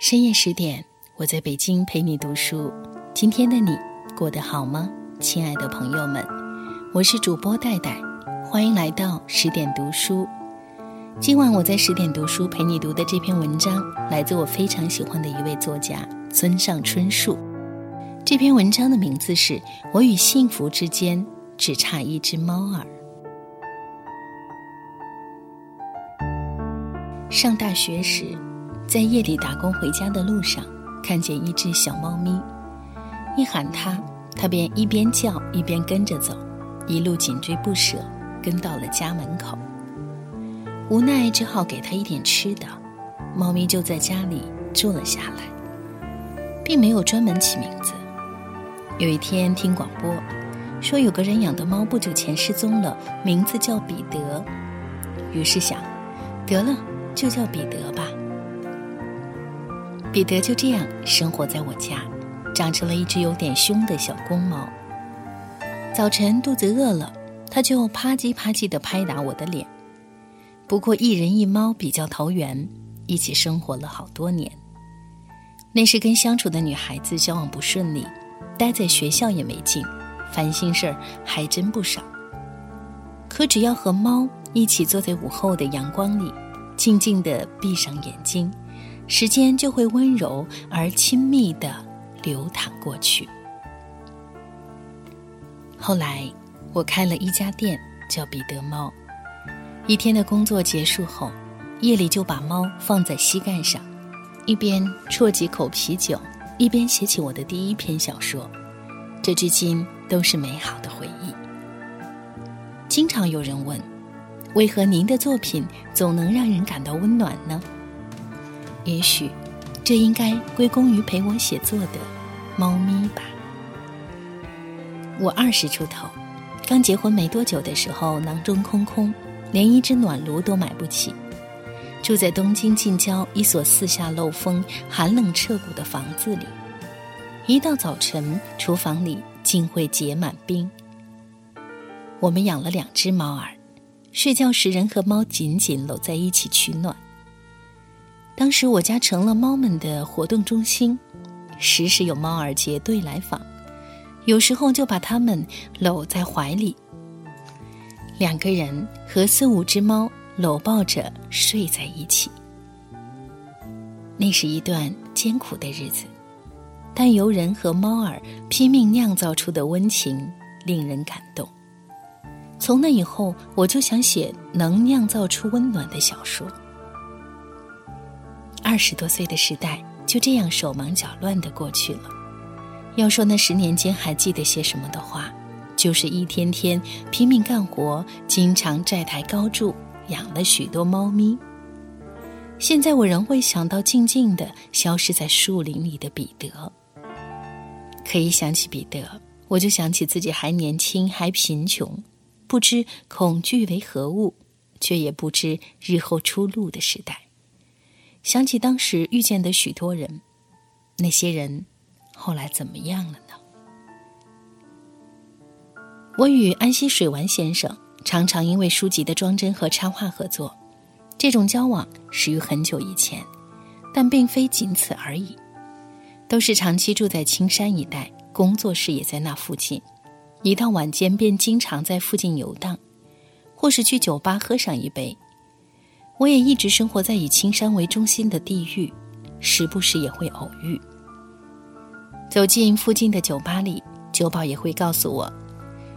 深夜十点，我在北京陪你读书。今天的你过得好吗，亲爱的朋友们？我是主播戴戴，欢迎来到十点读书。今晚我在十点读书陪你读的这篇文章，来自我非常喜欢的一位作家村上春树。这篇文章的名字是《我与幸福之间只差一只猫儿》。上大学时。在夜里打工回家的路上，看见一只小猫咪，一喊它，它便一边叫一边跟着走，一路紧追不舍，跟到了家门口。无奈只好给它一点吃的，猫咪就在家里住了下来，并没有专门起名字。有一天听广播，说有个人养的猫不久前失踪了，名字叫彼得，于是想，得了，就叫彼得吧。彼得就这样生活在我家，长成了一只有点凶的小公猫。早晨肚子饿了，他就啪叽啪叽地拍打我的脸。不过一人一猫比较投缘，一起生活了好多年。那时跟相处的女孩子交往不顺利，待在学校也没劲，烦心事儿还真不少。可只要和猫一起坐在午后的阳光里，静静地闭上眼睛。时间就会温柔而亲密的流淌过去。后来，我开了一家店，叫彼得猫。一天的工作结束后，夜里就把猫放在膝盖上，一边啜几口啤酒，一边写起我的第一篇小说。这至今都是美好的回忆。经常有人问，为何您的作品总能让人感到温暖呢？也许，这应该归功于陪我写作的猫咪吧。我二十出头，刚结婚没多久的时候，囊中空空，连一只暖炉都买不起，住在东京近郊一所四下漏风、寒冷彻骨的房子里。一到早晨，厨房里竟会结满冰。我们养了两只猫儿，睡觉时人和猫紧紧搂在一起取暖。当时我家成了猫们的活动中心，时时有猫儿结队来访，有时候就把它们搂在怀里，两个人和四五只猫搂抱着睡在一起。那是一段艰苦的日子，但由人和猫儿拼命酿造出的温情令人感动。从那以后，我就想写能酿造出温暖的小说。二十多岁的时代就这样手忙脚乱的过去了。要说那十年间还记得些什么的话，就是一天天拼命干活，经常债台高筑，养了许多猫咪。现在我仍会想到静静的消失在树林里的彼得。可一想起彼得，我就想起自己还年轻，还贫穷，不知恐惧为何物，却也不知日后出路的时代。想起当时遇见的许多人，那些人后来怎么样了呢？我与安溪水丸先生常常因为书籍的装帧和插画合作，这种交往始于很久以前，但并非仅此而已。都是长期住在青山一带，工作室也在那附近，一到晚间便经常在附近游荡，或是去酒吧喝上一杯。我也一直生活在以青山为中心的地域，时不时也会偶遇。走进附近的酒吧里，酒保也会告诉我，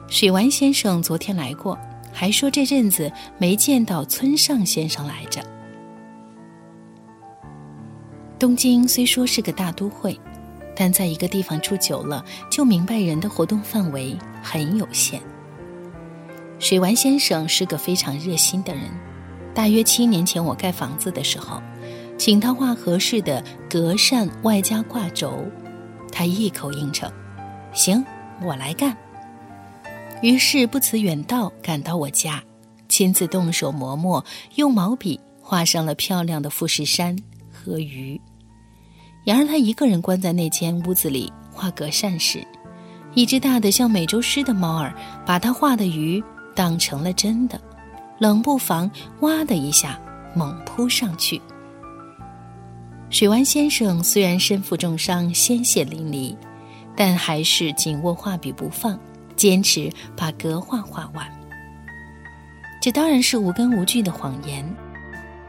水丸先生昨天来过，还说这阵子没见到村上先生来着。东京虽说是个大都会，但在一个地方住久了，就明白人的活动范围很有限。水丸先生是个非常热心的人。大约七年前，我盖房子的时候，请他画合适的隔扇外加挂轴，他一口应承：“行，我来干。”于是不辞远道赶到我家，亲自动手磨墨，用毛笔画上了漂亮的富士山和鱼。然而他一个人关在那间屋子里画隔扇时，一只大的像美洲狮的猫儿把他画的鱼当成了真的。冷不防，哇的一下，猛扑上去。水湾先生虽然身负重伤，鲜血淋漓，但还是紧握画笔不放，坚持把格画画完。这当然是无根无据的谎言。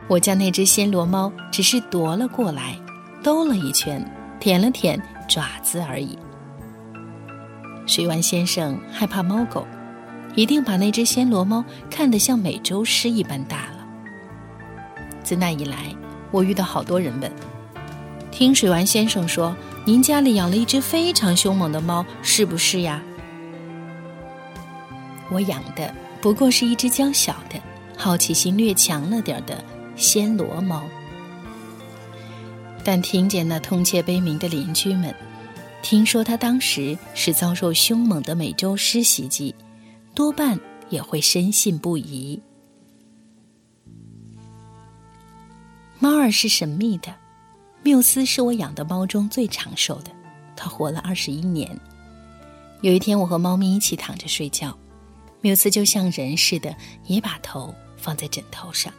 我将那只暹罗猫只是夺了过来，兜了一圈，舔了舔爪子而已。水湾先生害怕猫狗，一定把那只暹罗猫看得像美洲狮一般大了。自那以来，我遇到好多人问：“听水丸先生说，您家里养了一只非常凶猛的猫，是不是呀？”我养的不过是一只娇小的、好奇心略强了点的暹罗猫，但听见那痛切悲鸣的邻居们，听说他当时是遭受凶猛的美洲狮袭击，多半也会深信不疑。猫儿是神秘的，缪斯是我养的猫中最长寿的，它活了二十一年。有一天，我和猫咪一起躺着睡觉，缪斯就像人似的，也把头放在枕头上。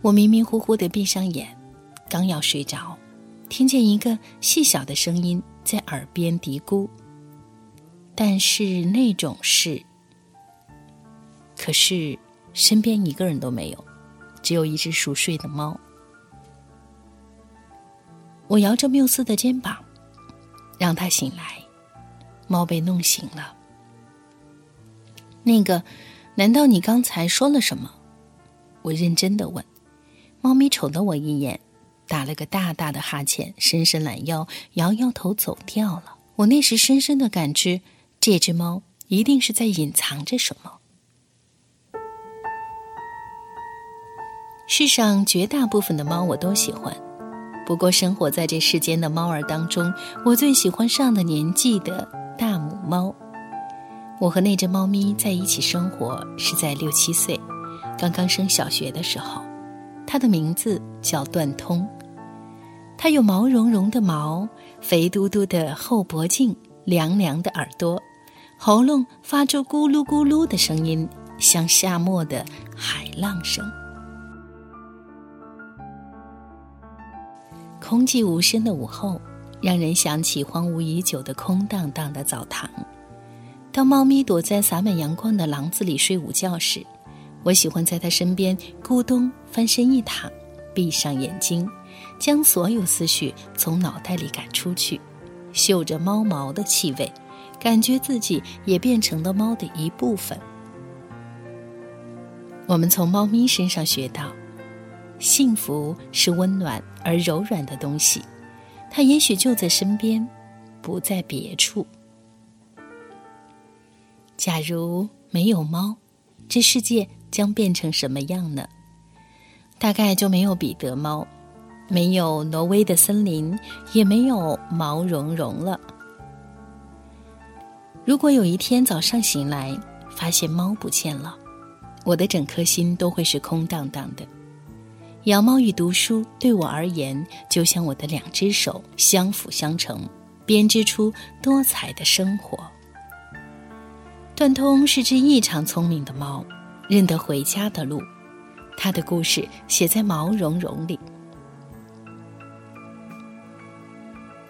我迷迷糊糊的闭上眼，刚要睡着，听见一个细小的声音在耳边嘀咕。但是那种事，可是身边一个人都没有。只有一只熟睡的猫。我摇着缪斯的肩膀，让他醒来。猫被弄醒了。那个，难道你刚才说了什么？我认真的问。猫咪瞅了我一眼，打了个大大的哈欠，伸伸懒腰，摇摇头走掉了。我那时深深的感知，这只猫一定是在隐藏着什么。世上绝大部分的猫我都喜欢，不过生活在这世间的猫儿当中，我最喜欢上了年纪的大母猫。我和那只猫咪在一起生活是在六七岁，刚刚升小学的时候。它的名字叫段通，它有毛茸茸的毛，肥嘟嘟的后脖颈，凉凉的耳朵，喉咙发出咕噜咕噜的声音，像夏末的海浪声。空寂无声的午后，让人想起荒芜已久的空荡荡的澡堂。当猫咪躲在洒满阳光的廊子里睡午觉时，我喜欢在它身边咕咚翻身一躺，闭上眼睛，将所有思绪从脑袋里赶出去，嗅着猫毛的气味，感觉自己也变成了猫的一部分。我们从猫咪身上学到。幸福是温暖而柔软的东西，它也许就在身边，不在别处。假如没有猫，这世界将变成什么样呢？大概就没有彼得猫，没有挪威的森林，也没有毛茸茸了。如果有一天早上醒来，发现猫不见了，我的整颗心都会是空荡荡的。养猫与读书对我而言，就像我的两只手相辅相成，编织出多彩的生活。段通是只异常聪明的猫，认得回家的路。它的故事写在毛茸茸里。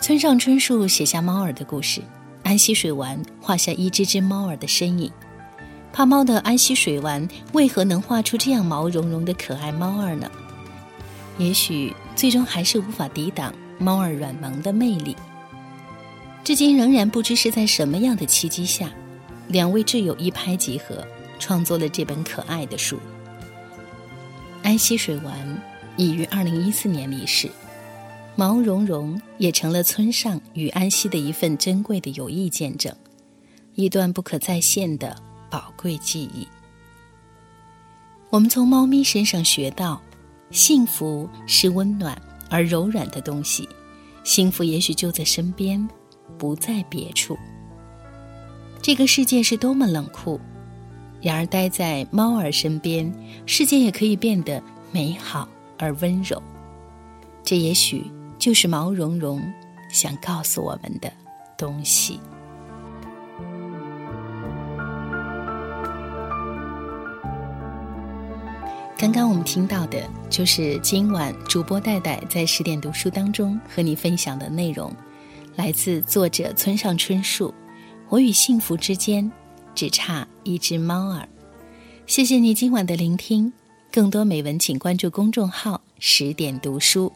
村上春树写下猫儿的故事，安溪水丸画下一只只猫儿的身影。怕猫的安溪水丸为何能画出这样毛茸茸的可爱猫儿呢？也许最终还是无法抵挡猫儿软萌的魅力。至今仍然不知是在什么样的契机下，两位挚友一拍即合，创作了这本可爱的书。安溪水丸已于二零一四年离世，毛茸茸也成了村上与安溪的一份珍贵的友谊见证，一段不可再现的宝贵记忆。我们从猫咪身上学到。幸福是温暖而柔软的东西，幸福也许就在身边，不在别处。这个世界是多么冷酷，然而待在猫儿身边，世界也可以变得美好而温柔。这也许就是毛茸茸想告诉我们的东西。刚刚我们听到的就是今晚主播戴戴在十点读书当中和你分享的内容，来自作者村上春树。我与幸福之间，只差一只猫儿。谢谢你今晚的聆听，更多美文请关注公众号“十点读书”。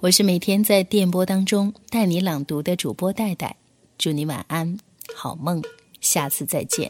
我是每天在电波当中带你朗读的主播戴戴，祝你晚安，好梦，下次再见。